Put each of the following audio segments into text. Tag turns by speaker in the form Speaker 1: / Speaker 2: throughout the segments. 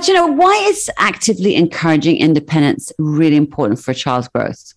Speaker 1: Archana, why is actively encouraging independence really important for a child's growth?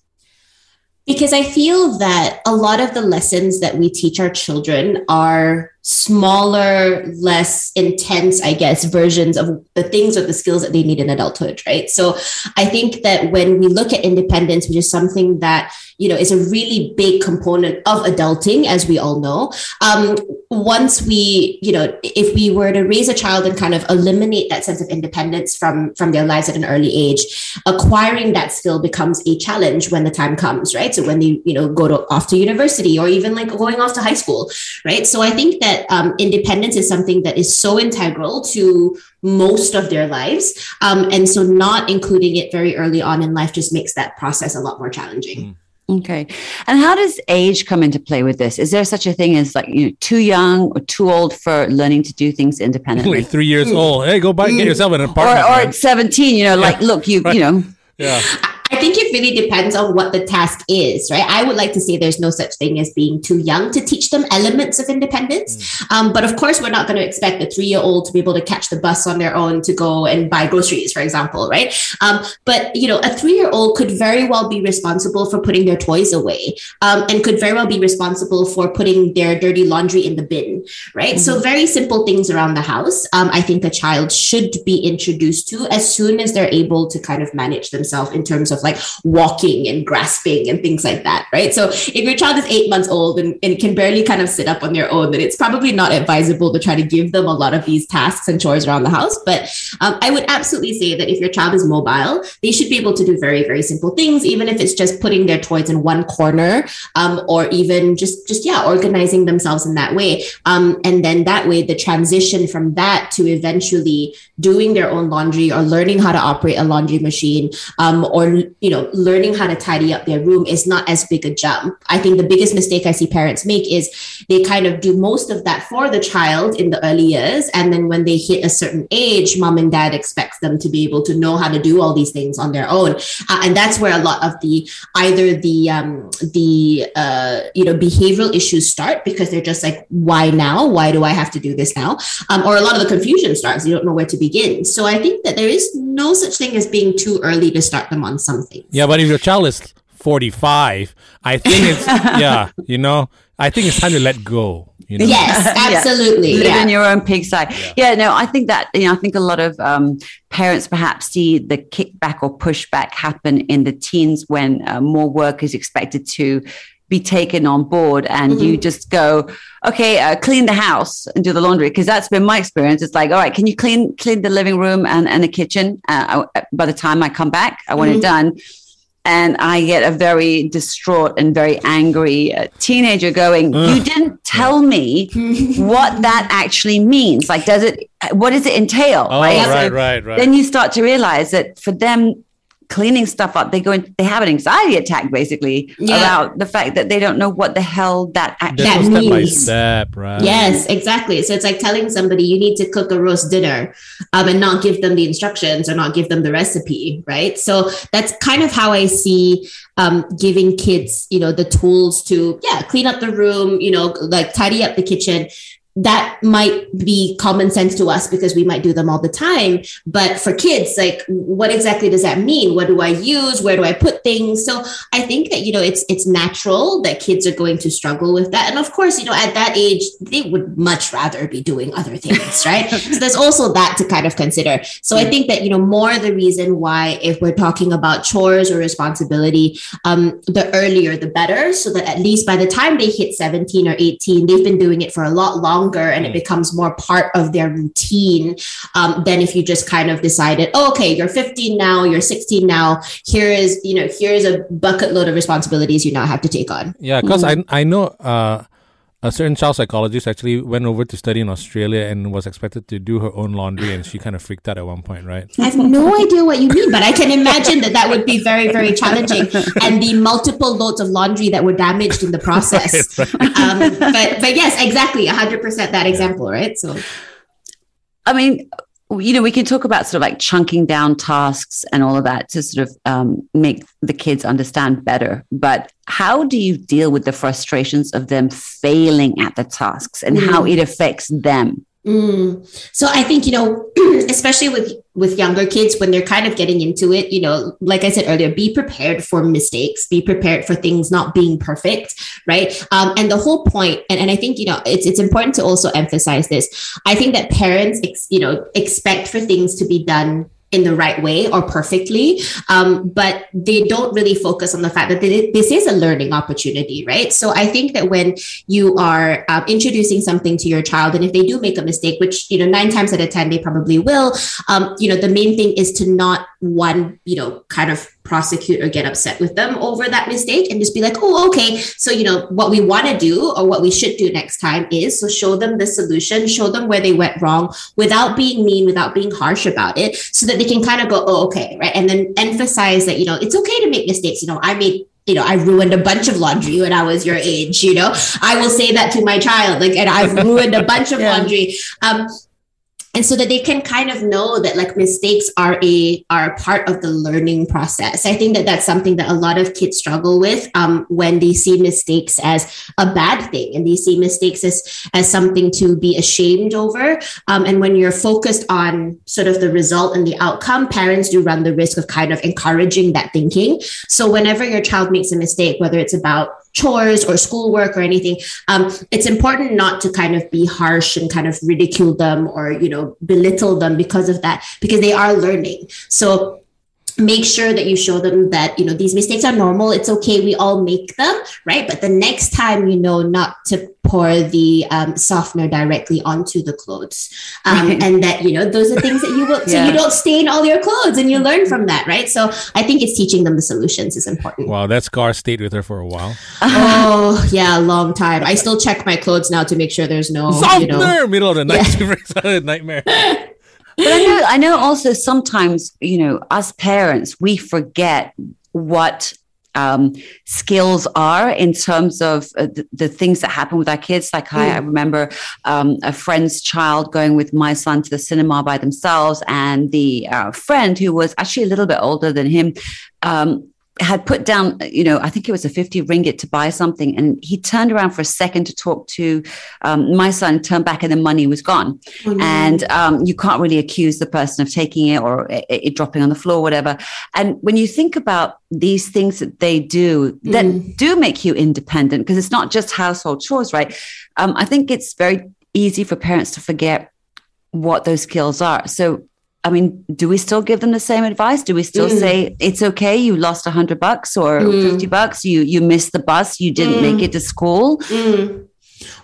Speaker 2: Because I feel that a lot of the lessons that we teach our children are smaller, less intense, I guess, versions of the things or the skills that they need in adulthood, right? So I think that when we look at independence, which is something that, you know, is a really big component of adulting, as we all know, um, once we, you know, if we were to raise a child and kind of eliminate that sense of independence from, from their lives at an early age, acquiring that skill becomes a challenge when the time comes, right? So when they, you know, go to, off to university or even like going off to high school, right? So I think that that um, independence is something that is so integral to most of their lives. Um, and so not including it very early on in life just makes that process a lot more challenging. Mm.
Speaker 1: Okay. And how does age come into play with this? Is there such a thing as like you know, too young or too old for learning to do things independently?
Speaker 3: Like three years mm. old. Hey, go buy get yourself an apartment.
Speaker 1: Or, or at 17, you know, yeah. like, look, you, right. you know.
Speaker 3: Yeah.
Speaker 2: I think it really depends on what the task is, right? I would like to say there's no such thing as being too young to teach them elements of independence. Mm. Um, but of course, we're not going to expect a three year old to be able to catch the bus on their own to go and buy groceries, for example, right? Um, but, you know, a three year old could very well be responsible for putting their toys away um, and could very well be responsible for putting their dirty laundry in the bin, right? Mm-hmm. So, very simple things around the house. Um, I think a child should be introduced to as soon as they're able to kind of manage themselves in terms of like walking and grasping and things like that, right? So if your child is eight months old and, and can barely kind of sit up on their own, then it's probably not advisable to try to give them a lot of these tasks and chores around the house. But um, I would absolutely say that if your child is mobile, they should be able to do very, very simple things, even if it's just putting their toys in one corner um, or even just, just, yeah, organizing themselves in that way. Um, and then that way, the transition from that to eventually doing their own laundry or learning how to operate a laundry machine um, or you know learning how to tidy up their room is not as big a jump. I think the biggest mistake i see parents make is they kind of do most of that for the child in the early years and then when they hit a certain age mom and dad expects them to be able to know how to do all these things on their own. Uh, and that's where a lot of the either the um, the uh, you know behavioral issues start because they're just like why now? Why do i have to do this now? Um, or a lot of the confusion starts. You don't know where to begin. So i think that there is no such thing as being too early to start them on something
Speaker 3: yeah but if your child is 45 i think it's yeah you know i think it's time to let go you know?
Speaker 2: Yes, absolutely.
Speaker 1: yeah. Live yeah. in your own pigsty. Yeah. yeah. no, I think that, you know, I think a lot of um, parents perhaps see the kickback or pushback happen in the teens when uh, more work is expected to be taken on board and mm-hmm. you just go okay uh, clean the house and do the laundry because that's been my experience it's like all right can you clean clean the living room and, and the kitchen uh, I, by the time i come back i want mm-hmm. it done and I get a very distraught and very angry uh, teenager going, Ugh. "You didn't tell me what that actually means. Like, does it? What does it entail?
Speaker 3: Oh, right, right, right, right.
Speaker 1: Then you start to realize that for them, cleaning stuff up. They go in, they have an anxiety attack basically yeah. about the fact that they don't know what the hell that actually
Speaker 3: that means. Step step, right?
Speaker 2: Yes, exactly. So it's like telling somebody you need to cook a roast dinner um, and not give them the instructions or not give them the recipe, right? So that's kind of how I see um, giving kids, you know, the tools to, yeah, clean up the room, you know, like tidy up the kitchen that might be common sense to us because we might do them all the time. But for kids, like what exactly does that mean? What do I use? Where do I put things? So I think that, you know, it's it's natural that kids are going to struggle with that. And of course, you know, at that age, they would much rather be doing other things, right? so there's also that to kind of consider. So I think that, you know, more the reason why if we're talking about chores or responsibility, um, the earlier the better, so that at least by the time they hit 17 or 18, they've been doing it for a lot longer longer and it mm. becomes more part of their routine um, than if you just kind of decided, oh, okay, you're 15 now, you're 16 now. Here is, you know, here's a bucket load of responsibilities you now have to take on.
Speaker 3: Yeah, because mm-hmm. I I know uh, a certain child psychologist actually went over to study in Australia and was expected to do her own laundry, and she kind of freaked out at one point, right?
Speaker 2: I have no idea what you mean, but I can imagine that that would be very, very challenging, and the multiple loads of laundry that were damaged in the process. right, right. Um, but but yes, exactly, hundred percent that example, right? So,
Speaker 1: I mean, you know, we can talk about sort of like chunking down tasks and all of that to sort of um, make the kids understand better. But how do you deal with the frustrations of them failing at the tasks and mm. how it affects them?
Speaker 2: Mm. So I think you know, especially with with younger kids when they're kind of getting into it, you know, like I said earlier, be prepared for mistakes, be prepared for things not being perfect, right? Um, and the whole point, and, and I think you know, it's it's important to also emphasize this. I think that parents, ex, you know, expect for things to be done in the right way or perfectly. Um, but they don't really focus on the fact that this is a learning opportunity, right? So I think that when you are um, introducing something to your child, and if they do make a mistake, which, you know, nine times out of 10, they probably will, um, you know, the main thing is to not one, you know, kind of prosecute or get upset with them over that mistake and just be like, oh, okay. So, you know, what we want to do or what we should do next time is so show them the solution, show them where they went wrong without being mean, without being harsh about it, so that they can kind of go, oh, okay, right. And then emphasize that, you know, it's okay to make mistakes. You know, I made you know, I ruined a bunch of laundry when I was your age, you know, I will say that to my child, like, and I've ruined a bunch of yeah. laundry. Um, and so that they can kind of know that like mistakes are a are part of the learning process. I think that that's something that a lot of kids struggle with um, when they see mistakes as a bad thing and they see mistakes as as something to be ashamed over. Um, and when you're focused on sort of the result and the outcome parents do run the risk of kind of encouraging that thinking. So whenever your child makes a mistake whether it's about chores or schoolwork or anything um, it's important not to kind of be harsh and kind of ridicule them or you know belittle them because of that because they are learning. So make sure that you show them that you know these mistakes are normal. It's okay. We all make them right? But the next time you know not to pour the um, softener directly onto the clothes. Um, right. and that you know those are things that you will so you don't stain all your clothes and you learn from that right? So i think it's teaching them the solutions is important.
Speaker 3: Wow that scar stayed with her for a while.
Speaker 2: Oh yeah a long time. I still check my clothes now to make sure there's no
Speaker 3: softener you know, middle of the night. Yeah. nightmare
Speaker 1: but I know, I know also sometimes, you know, us parents, we forget what um, skills are in terms of uh, the, the, things that happen with our kids. Like mm. I, I, remember um, a friend's child going with my son to the cinema by themselves, and the uh, friend who was actually a little bit older than him. Um, had put down, you know, I think it was a 50 ringgit to buy something. And he turned around for a second to talk to um, my son, turned back, and the money was gone. Oh, And um, you can't really accuse the person of taking it or it, it, dropping on the floor, whatever. And when you think about these things that they do that mm. do make you independent, because it's not just household chores, right? Um, I think it's very easy for parents to forget what those skills are. So I mean, do we still give them the same advice? Do we still mm. say it's okay? You lost a hundred bucks or mm. fifty bucks. You you missed the bus. You didn't mm. make it to school.
Speaker 2: Mm.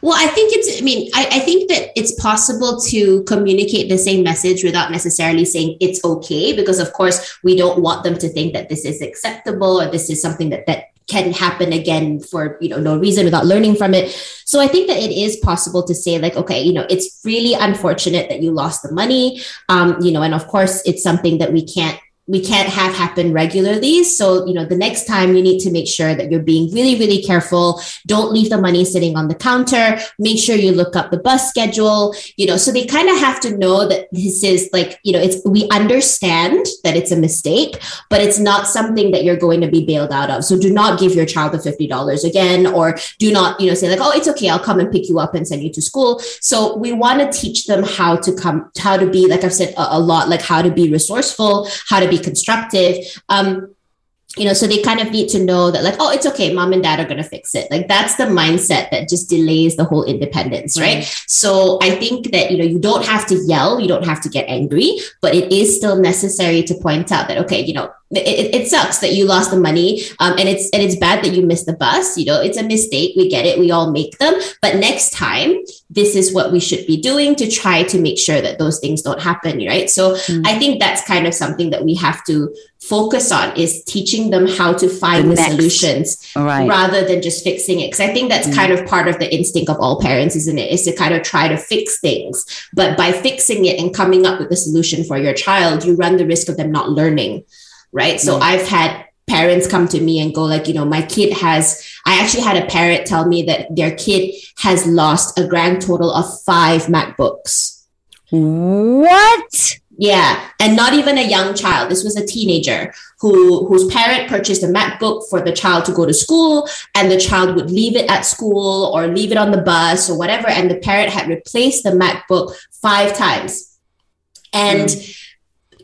Speaker 2: Well, I think it's. I mean, I, I think that it's possible to communicate the same message without necessarily saying it's okay, because of course we don't want them to think that this is acceptable or this is something that that can happen again for you know no reason without learning from it. So i think that it is possible to say like okay you know it's really unfortunate that you lost the money. Um you know and of course it's something that we can't we can't have happen regularly. So, you know, the next time you need to make sure that you're being really, really careful. Don't leave the money sitting on the counter. Make sure you look up the bus schedule, you know, so they kind of have to know that this is like, you know, it's, we understand that it's a mistake, but it's not something that you're going to be bailed out of. So do not give your child the $50 again, or do not, you know, say like, oh, it's okay. I'll come and pick you up and send you to school. So we want to teach them how to come, how to be, like I've said a, a lot, like how to be resourceful, how to be constructive um, you know so they kind of need to know that like oh it's okay mom and dad are going to fix it like that's the mindset that just delays the whole independence right. right so i think that you know you don't have to yell you don't have to get angry but it is still necessary to point out that okay you know it, it sucks that you lost the money um, and it's and it's bad that you missed the bus you know? It's a mistake we get it we all make them. But next time this is what we should be doing to try to make sure that those things don't happen right? So mm. i think that's kind of something that we have to focus on is teaching them how to find the, the solutions right. rather than just fixing it. Because i think that's mm. kind of part of the instinct of all parents isn't it? Is to kind of try to fix things. But by fixing it and coming up with a solution for your child you run the risk of them not learning right? So mm. I've had parents come to me and go like, you know, my kid has I actually had a parent tell me that their kid has lost a grand total of 5 MacBooks.
Speaker 1: What?
Speaker 2: Yeah, and not even a young child. This was a teenager who whose parent purchased a MacBook for the child to go to school, and the child would leave it at school or leave it on the bus or whatever, and the parent had replaced the MacBook five times, and. Mm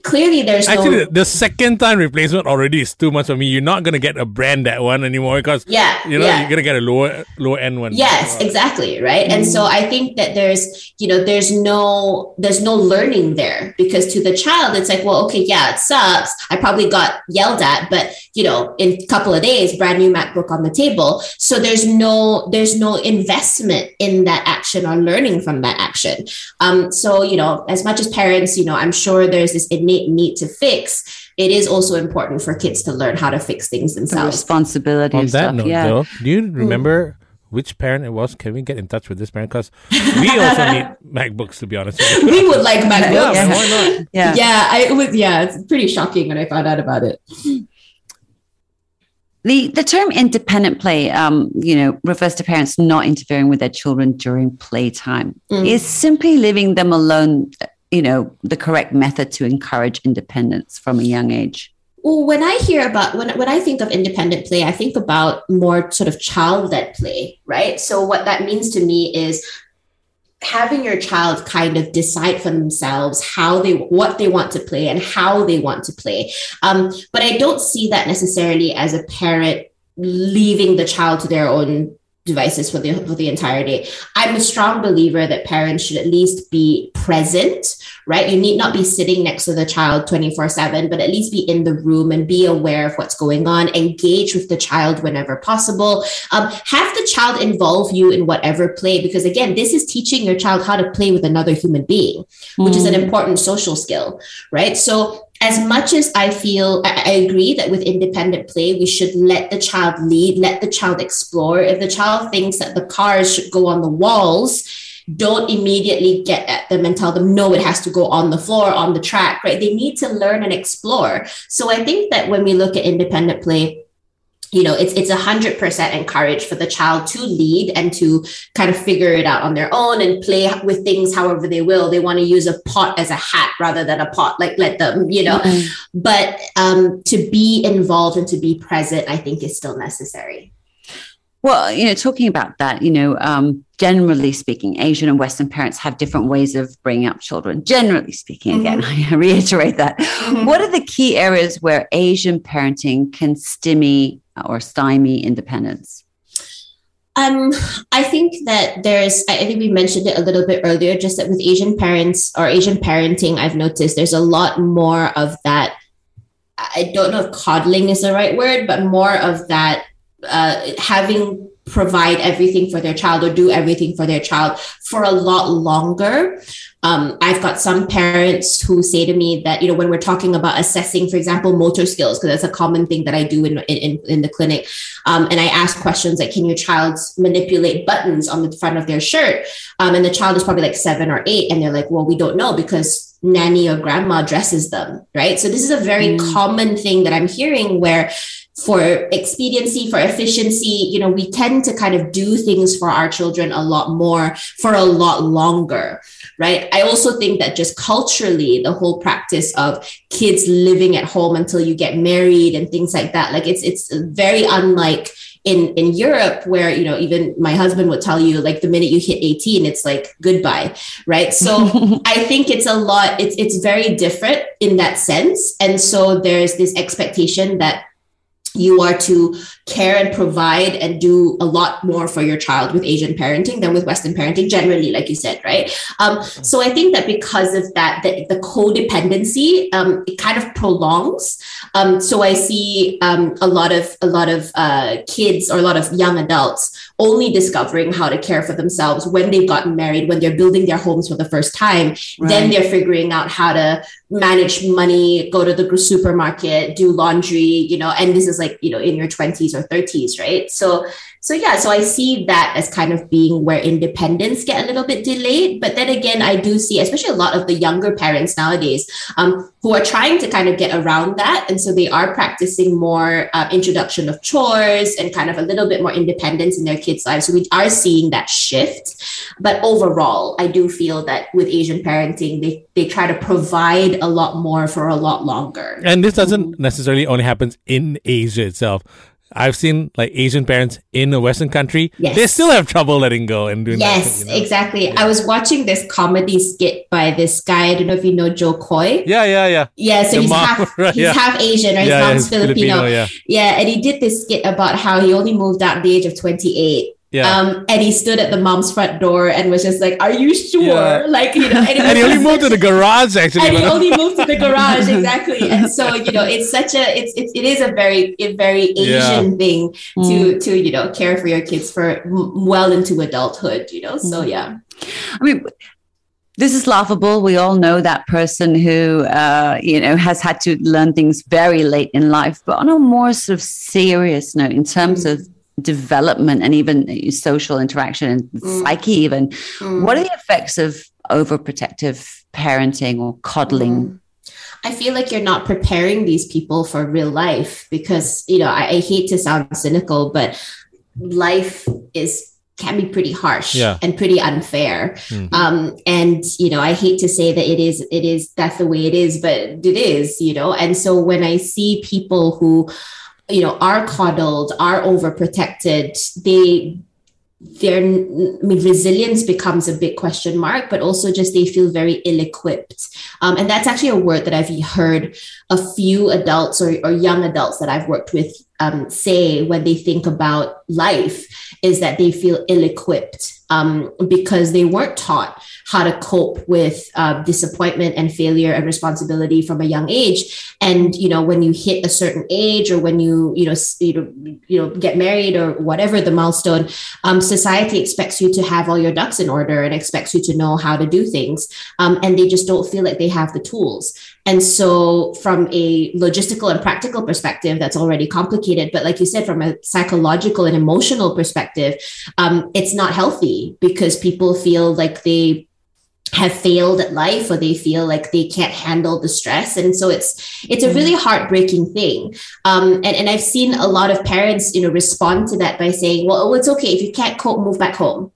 Speaker 2: clearly there's
Speaker 3: actually
Speaker 2: no...
Speaker 3: the, the, second time replacement already is too much for me. You're not gonna get a brand that one anymore because
Speaker 2: yeah,
Speaker 3: you know
Speaker 2: yeah.
Speaker 3: you're gonna get a lower lower end one.
Speaker 2: Yes, exactly, right. Mm. And so I think that there's you know there's no there's no learning there because to the child it's like well okay yeah it sucks I probably got yelled at but you know in a couple of days brand new MacBook on the table so there's no there's no investment in that action or learning from that action. Um, so you know as much as parents you know I'm sure there's this innate need to fix, it is also important for kids to learn how to fix things themselves.
Speaker 1: The responsibility.
Speaker 3: On that
Speaker 1: stuff,
Speaker 3: note,
Speaker 1: yeah.
Speaker 3: though, do you mm. remember? Mm. Which parent it was? Can we get in touch with this parent? Because we also need MacBooks, to be honest.
Speaker 2: we would like MacBooks.
Speaker 3: Yeah, why not?
Speaker 2: Yeah, yeah. I, it was. Yeah, it's pretty shocking when I found out about it.
Speaker 1: The, the term independent play, um, you know, refers to parents not interfering with their children during playtime. Mm. Is simply leaving them alone you know, the correct method to encourage independence from a young age?
Speaker 2: Well, when I hear about when when I think of independent play, I think about more sort of child-led play, right? So what that means to me is having your child kind of decide for themselves how they what they want to play and how they want to play. Um, but I don't see that necessarily as a parent leaving the child to their own devices for the for the entire day. I'm a strong believer that parents should at least be present, right? You need not be sitting next to the child 24/7, but at least be in the room and be aware of what's going on, engage with the child whenever possible. Um, have the child involve you in whatever play because again, this is teaching your child how to play with another human being, which mm. is an mm. important social skill, right? So as much as I feel, I, I, agree that with independent play, we should let the child lead, let the child explore. If the child thinks that the cars should go on the walls, don't immediately get at them and tell them, no, it has to go on the floor, on the track, right? They need to learn and explore. So I think that when we look at independent play, you know it's it's a hundred percent encouraged for the child to lead and to kind of figure it out on their own and play with things however they will. They want to use a pot as a hat rather than a pot like let them you know? Mm-hmm. but um, to be involved and to be present i think is still necessary
Speaker 1: well, you know, talking about that, you know, um, generally speaking, Asian and Western parents have different ways of bringing up children. Generally speaking, again, mm-hmm. I reiterate that. Mm-hmm. What are the key areas where Asian parenting can stymie or stymie independence?
Speaker 2: Um, I think that there's, I think we mentioned it a little bit earlier, just that with Asian parents or Asian parenting, I've noticed there's a lot more of that. I don't know if coddling is the right word, but more of that uh, having provide everything for their child or do everything for their child for a lot longer. Um, I've got some parents who say to me that, you know, when we're talking about assessing, for example, motor skills, because that's a common thing that I do in, in, in the clinic. Um, and I ask questions like, can your child manipulate buttons on the front of their shirt? Um, and the child is probably like seven or eight. And they're like, well, we don't know because nanny or grandma dresses them, right? So this is a very mm. common thing that I'm hearing where for expediency, for efficiency, you know, we tend to kind of do things for our children a lot more for a lot longer, right? I also think that just culturally, the whole practice of kids living at home until you get married and things like that, like it's it's very unlike in in Europe where you know even my husband would tell you like the minute you hit 18 it's like goodbye right so I think it's a lot it's it's very different in that sense and so there's this expectation that you are to care and provide and do a lot more for your child with Asian parenting than with Western parenting, generally, like you said, right? Um, so I think that because of that, the, the codependency, um, it kind of prolongs. Um, so I see um, a lot of a lot of uh, kids or a lot of young adults only discovering how to care for themselves when they've gotten married, when they're building their homes for the first time. Right. Then they're figuring out how to manage money, go to the supermarket, do laundry, you know, and this is like, you know, in your 20s or 30s, right? So so yeah, so I see that as kind of being where independence get a little bit delayed. But then again, I do see, especially a lot of the younger parents nowadays, um, who are trying to kind of get around that, and so they are practicing more uh, introduction of chores and kind of a little bit more independence in their kids' lives. So we are seeing that shift. But overall, I do feel that with Asian parenting, they they try to provide a lot more for a lot longer.
Speaker 3: And this doesn't necessarily only happens in Asia itself. I've seen like Asian parents in a Western country,
Speaker 2: Yes.
Speaker 3: they still have trouble letting go and doing
Speaker 2: Yes,
Speaker 3: that. you know?
Speaker 2: exactly. I was watching this comedy skit by this guy. I don't know if you know Jo Koy.
Speaker 3: Yeah, yeah, yeah.
Speaker 2: Yeah, so
Speaker 3: The
Speaker 2: he's
Speaker 3: mom,
Speaker 2: half
Speaker 3: right,
Speaker 2: he's
Speaker 3: yeah.
Speaker 2: half Asian, right?
Speaker 3: yeah, yeah,
Speaker 2: His
Speaker 3: he's
Speaker 2: mom's Filipino.
Speaker 3: yeah.
Speaker 2: Yeah, and he did this skit about how he only moved out at the age of 28.
Speaker 3: Yeah.
Speaker 2: Um, and he stood at the mom's front door and was just like, Are you sure?
Speaker 3: Yeah.
Speaker 2: Like, you know, and,
Speaker 3: and he only moved to the garage actually.
Speaker 2: and he only moved to the garage exactly and so you know it's such a it's, it's it is a very a very asian thing to to you know care for your kids for m- well into adulthood you know so yeah
Speaker 1: I mean, this is laughable. We all know that person who, uh, you know, has had to learn things very late in life. But on a more sort of serious note, in terms
Speaker 2: Mm.
Speaker 1: of development and even social interaction and
Speaker 2: Mm.
Speaker 1: psyche, even,
Speaker 2: Mm.
Speaker 1: what are the effects of overprotective parenting or coddling?
Speaker 2: Mm. I feel like you're not preparing these people for real life because you know I, I hate to sound cynical, but life is can be pretty harsh
Speaker 3: Yeah.
Speaker 2: and pretty unfair.
Speaker 3: Mhm.
Speaker 2: Um, and you know, I hate to say that it is it is that's the way it is, but it is, you know. And so when I see people who, you know, are coddled, are overprotected, they their I mean resilience becomes a big question mark, but also just they feel very ill-equipped. Um, and that's actually a word that I've heard a few adults or, or young adults that I've worked with um, say when they think about life is that they feel ill-equipped um, because they weren't taught how to cope with uh, disappointment and failure and responsibility from a young age. And you know, when you hit a certain age, or when you you know you know you know get married or whatever the milestone, um, society expects you to have all your ducks in order and expects you to know how to do things, um, and they just don't feel like they have the tools. And so, from a logistical and practical perspective, that's already complicated. But like you said, from a psychological and emotional perspective, um, it's not healthy because people feel like they have failed at life or they feel like they can't handle the stress. And so it's it's a really heartbreaking thing. Um, and, and i've seen a lot of parents you know respond to that by saying well oh, it's okay if you can't cope move back home.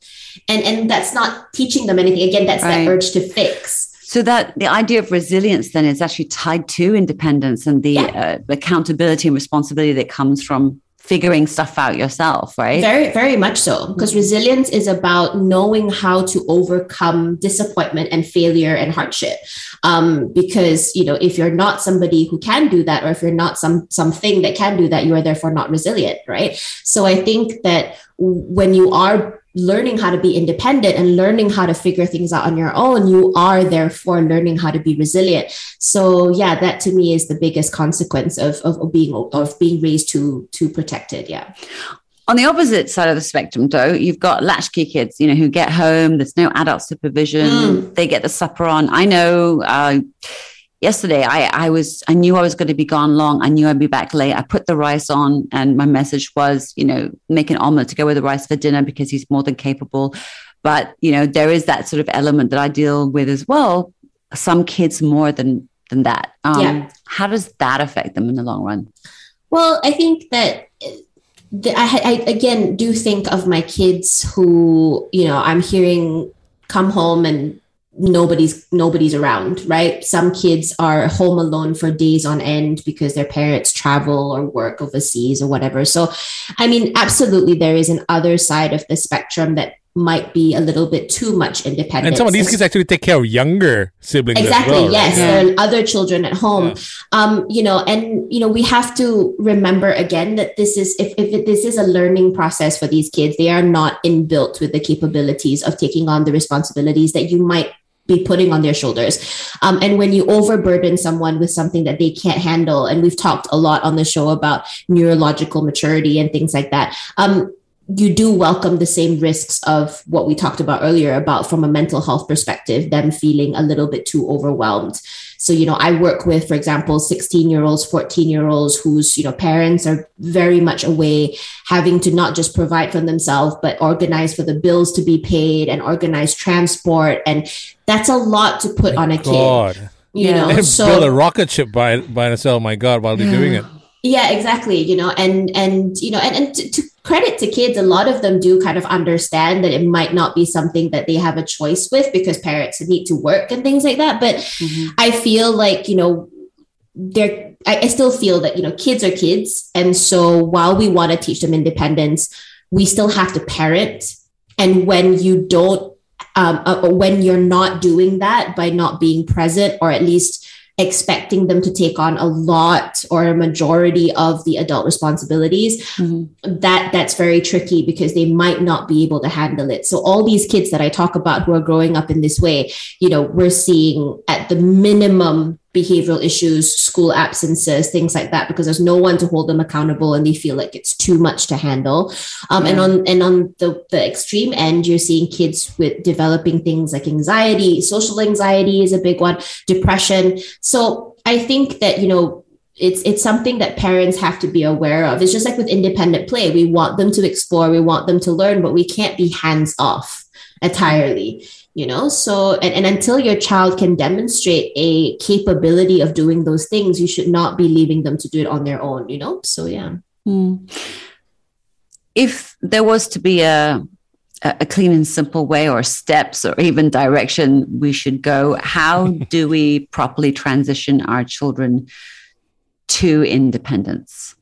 Speaker 2: And and that's not teaching them anything. Again that's
Speaker 1: Right.
Speaker 2: that urge to fix
Speaker 1: So that the idea of resilience then is actually tied to independence and the uh, accountability and responsibility that comes from figuring stuff out yourself, right?
Speaker 2: Very, very much so. Because resilience is about knowing how to overcome disappointment and failure and hardship. Um, because you know, if you're not somebody who can do that, or if you're not some something that can do that, you are therefore not resilient, right? So I think that when you are learning how to be independent and learning how to figure things out on your own, you are therefore learning how to be resilient. So yeah, that to me is the biggest consequence of, of, being of being raised to to protected. Yeah.
Speaker 1: On the opposite side of the spectrum, though, you've got latchkey kids, you know, who get home, there's no adult supervision,
Speaker 2: Mm.
Speaker 1: they get the supper on. I know uh, yesterday I, I was, I knew I was going to be gone long. I knew I'd be back late. I put the rice on and my message was, you know, make an omelet to go with the rice for dinner because he's more than capable. But, you know, there is that sort of element that I deal with as well. Some kids more than, than that. Um,
Speaker 2: Yeah.
Speaker 1: How does that affect them in the long run?
Speaker 2: Well, I think that the, I, I again do think of my kids who you know I'm hearing come home and nobody's nobody's around right some kids are home alone for days on end because their parents travel or work overseas or whatever so i mean absolutely there is an other side of the spectrum that might be a little bit too much independent.
Speaker 3: And some of these kids actually take care of younger siblings. as
Speaker 2: exactly
Speaker 3: well, right?
Speaker 2: yes
Speaker 1: Yeah.
Speaker 2: there are other children at home
Speaker 3: Yeah.
Speaker 2: um you know and you know we have to remember again that this is if, if it, this is a learning process for these kids they are not inbuilt with the capabilities of taking on the responsibilities that you might be putting on their shoulders. Um, and when you overburden someone with something that they can't handle and we've talked a lot on the show about neurological maturity and things like that um, you do welcome the same risks of what we talked about earlier about from a mental health perspective, them feeling a little bit too overwhelmed. So, you know, I work with, for example, 16 year olds, 14 year olds whose, you know, parents are very much away, having to not just provide for themselves, but organize for the bills to be paid and organize transport. And that's a lot to put
Speaker 3: My
Speaker 2: on a
Speaker 3: God.
Speaker 2: kid. You
Speaker 1: Yeah.
Speaker 2: know,
Speaker 3: And
Speaker 2: so
Speaker 3: build a rocket ship by by themselves. My God, while they're doing it.
Speaker 2: Yeah exactly you know and and you know and, and to, to credit to kids a lot of them do kind of understand that it might not be something that they have a choice with because parents need to work and things like that. But
Speaker 1: Mhm.
Speaker 2: i feel like you know they're I, I still feel that you know kids are kids. And so while we want to teach them independence we still have to parent. And when you don't um, uh, when you're not doing that by not being present or at least expecting them to take on a lot or a majority of the adult responsibilities
Speaker 1: Mhm.
Speaker 2: that that's very tricky because they might not be able to handle it so all these kids that i talk about who are growing up in this way you know we're seeing at the minimum behavioral issues school absences things like that because there's no one to hold them accountable and they feel like it's too much to handle. Um, and on and on the, the extreme end you're seeing kids with developing things like anxiety social anxiety is a big one depression. So i think that you know it's it's something that parents have to be aware of. It's just like with independent play. We want them to explore we want them to learn but we can't be hands off entirely you know so and, and until your child can demonstrate a capability of doing those things you should not be leaving them to do it on their own you know so yeah
Speaker 1: Mm. If there was to be a a clean and simple way or steps or even direction we should go, how do we properly transition our children to independence?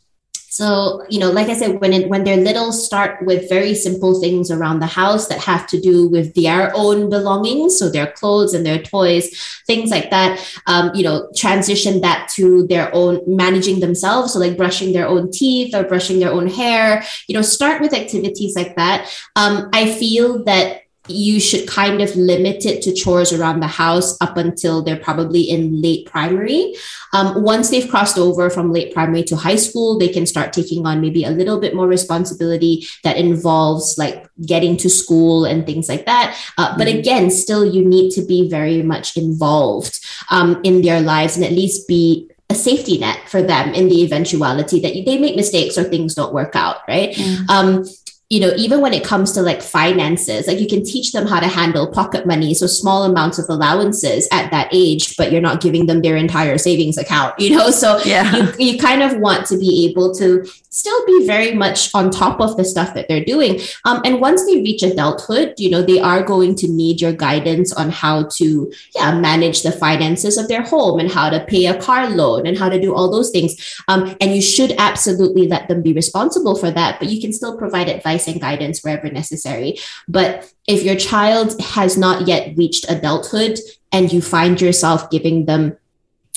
Speaker 2: So, you know, like I said, when it, when they're little, start with very simple things around the house that have to do with their own belongings, so their clothes and their toys, things like that. Um, you know, transition that to their own managing themselves, so like brushing their own teeth or brushing their own hair. You know, start with activities like that. Um, I feel that you should kind of limit it to chores around the house up until they're probably in late primary. Um, once they've crossed over from late primary to high school, they can start taking on maybe a little bit more responsibility that involves like getting to school and things like that. Uh, but
Speaker 1: Mhm.
Speaker 2: again, still, you need to be very much involved um, in their lives and at least be a safety net for them in the eventuality that they make mistakes or things don't work out, right? um, you know, even when it comes to like finances, like you can teach them how to handle pocket money, so small amounts of allowances at that age, but you're not giving them their entire savings account, you know? So
Speaker 1: Yeah.
Speaker 2: you, you kind of want to be able to still be very much on top of the stuff that they're doing. Um, and once they reach adulthood, you know, they are going to need your guidance on how to, yeah, manage the finances of their home and how to pay a car loan and how to do all those things. Um, and you should absolutely let them be responsible for that, but you can still provide advice and guidance wherever necessary. But if your child has not yet reached adulthood and you find yourself giving them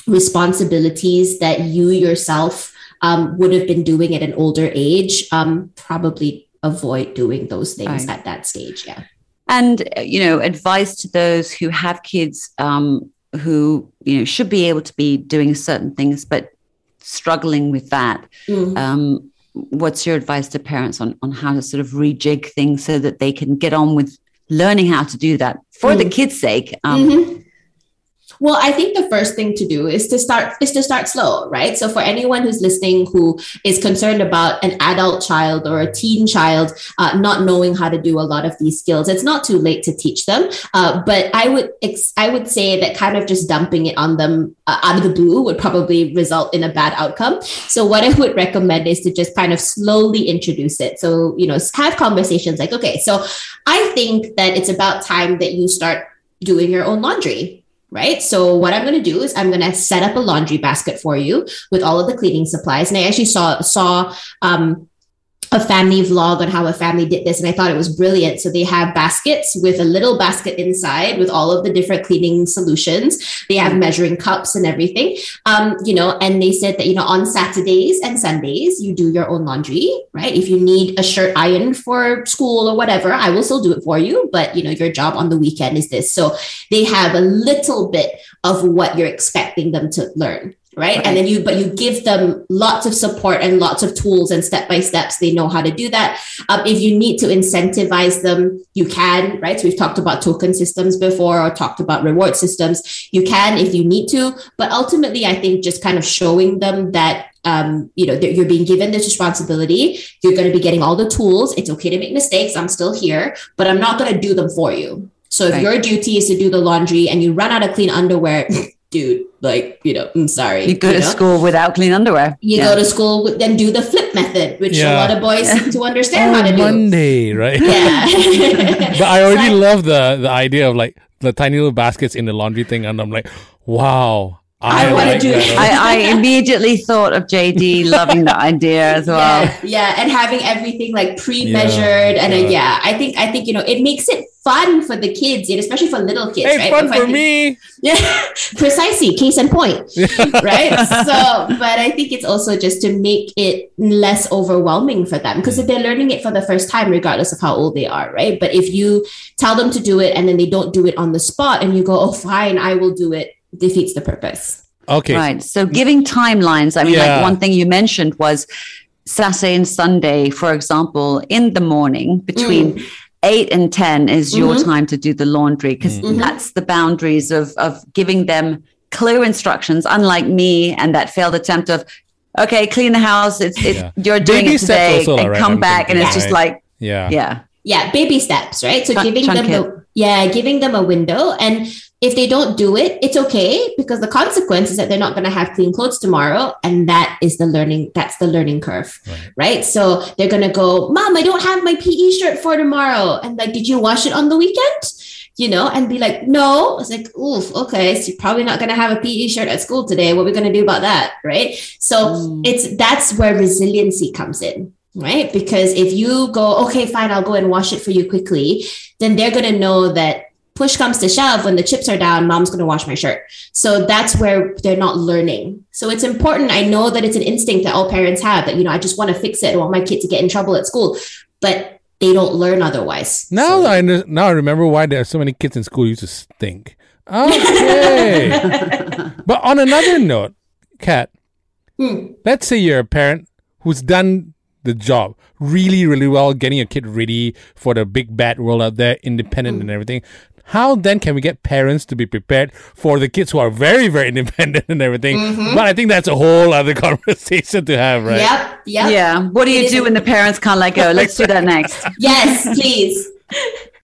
Speaker 2: responsibilities that you yourself um, would have been doing at an older age, um, probably avoid doing those things
Speaker 1: Right.
Speaker 2: at that stage. Yeah.
Speaker 1: and you know advice to those who have kids um, who you know should be able to be doing certain things but struggling with that
Speaker 2: Mm.
Speaker 1: What's your advice to parents on on how to sort of rejig things so that they can get on with learning how to do that for the
Speaker 2: Mm.
Speaker 1: kids sake um,
Speaker 2: Mhm. Well, I think the first thing to do is to start is to start slow, right? So for anyone who's listening who is concerned about an adult child or a teen child uh, not knowing how to do a lot of these skills, it's not too late to teach them. Uh, but I would ex- I would say that kind of just dumping it on them uh, out of the blue would probably result in a bad outcome. So what I would recommend is to just kind of slowly introduce it. So you know, have conversations like, okay, so I think that it's about time that you start doing your own laundry right? So what I'm going to do is I'm going to set up a laundry basket for you with all of the cleaning supplies. And I actually saw saw um, a family vlog on how a family did this, and I thought it was brilliant. So they have baskets with a little basket inside with all of the different cleaning solutions. They have measuring cups and everything, um, you know. And they said that you know on Saturdays and Sundays you do your own laundry, right? If you need a shirt ironed for school or whatever, I will still do it for you. But you know your job on the weekend is this. So they have a little bit of what you're expecting them to learn. Right? And then you, but you give them lots of support and lots of tools and step by steps. They know how to do that. Um, if you need to incentivize them, you can, right? So we've talked about token systems before or talked about reward systems. You can if you need to, but ultimately, I think just kind of showing them that um, you know, you're being given this responsibility. You're going to be getting all the tools. It's okay to make mistakes. I'm still here, but I'm not going to do them for you. So if right. your duty is to do the laundry and you run out of clean underwear, dude, like, you know, I'm sorry.
Speaker 1: You go
Speaker 2: you
Speaker 1: to
Speaker 2: know?
Speaker 1: school without clean underwear.
Speaker 2: You yeah. go to school, with, then do the flip method, which yeah. a lot of boys seem to understand
Speaker 3: oh,
Speaker 2: how to
Speaker 3: do. Monday, right?
Speaker 2: Yeah.
Speaker 3: but I already love the, the idea of like the tiny little baskets in the laundry thing. And I'm like, wow.
Speaker 2: I, I want to do.
Speaker 1: I, I, immediately thought of JD loving that idea as well.
Speaker 2: Yeah, yeah, and having everything like pre-measured, yeah, and uh, yeah. yeah. I think I think you know it makes it fun for the kids, and especially for little kids.
Speaker 3: Hey,
Speaker 2: right?
Speaker 3: fun for think, me.
Speaker 2: Yeah, precisely. Case in point, right? So, but I think it's also just to make it less overwhelming for them because if they're learning it for the first time, regardless of how old they are, right? But if you tell them to do it and then they don't do it on the spot, and you go, "Oh, fine, I will do it." defeats the purpose.
Speaker 3: Okay.
Speaker 1: Right. So giving timelines. I mean, yeah. like one thing you mentioned was Saturday and Sunday, for example, in the morning between mm. Eight and 10 is mm-hmm. your time to do the laundry because mm-hmm. that's the boundaries of, of giving them clear instructions, unlike me and that failed attempt of, okay, clean the house. It's, it's yeah. you're doing baby it today and right, come I'm back. Thinking, and it's right. just like,
Speaker 3: yeah.
Speaker 1: Yeah.
Speaker 2: Yeah. Baby steps, right? So Ch- giving them the, yeah, giving them a window and if they don't do it, it's okay because the consequence is that they're not going to have clean clothes tomorrow. And that is the learning, that's the learning curve, right? right? So they're going to go, Mom, I don't have my PE shirt for tomorrow. And like, did you wash it on the weekend? You know, and be like, no. It's like, oof, okay. So you're probably not going to have a PE shirt at school today. What are we going to do about that? Right. So mm. it's that's where resiliency comes in right? Because if you go, okay, fine, I'll go and wash it for you quickly, then they're going to know that push comes to shove, when the chips are down, mom's going to wash my shirt. So that's where they're not learning. So it's important. I know that it's an instinct that all parents have that, you know, I just want to fix it. I want my kid to get in trouble at school, but they don't learn otherwise.
Speaker 3: Now so. I now I remember why there are so many kids in school used to stink. Okay. but on another note, Kat, hmm. let's say you're a parent who's done the job really, really well, getting your kid ready for the big bad world out there, independent mm. and everything. How then can we get parents to be prepared for the kids who are very, very independent and everything? Mm-hmm. But I think that's a whole other conversation to have, right?
Speaker 2: Yep. Yep.
Speaker 1: Yeah. What do you it do when the parents can't let go? Let's do that next.
Speaker 2: yes, please.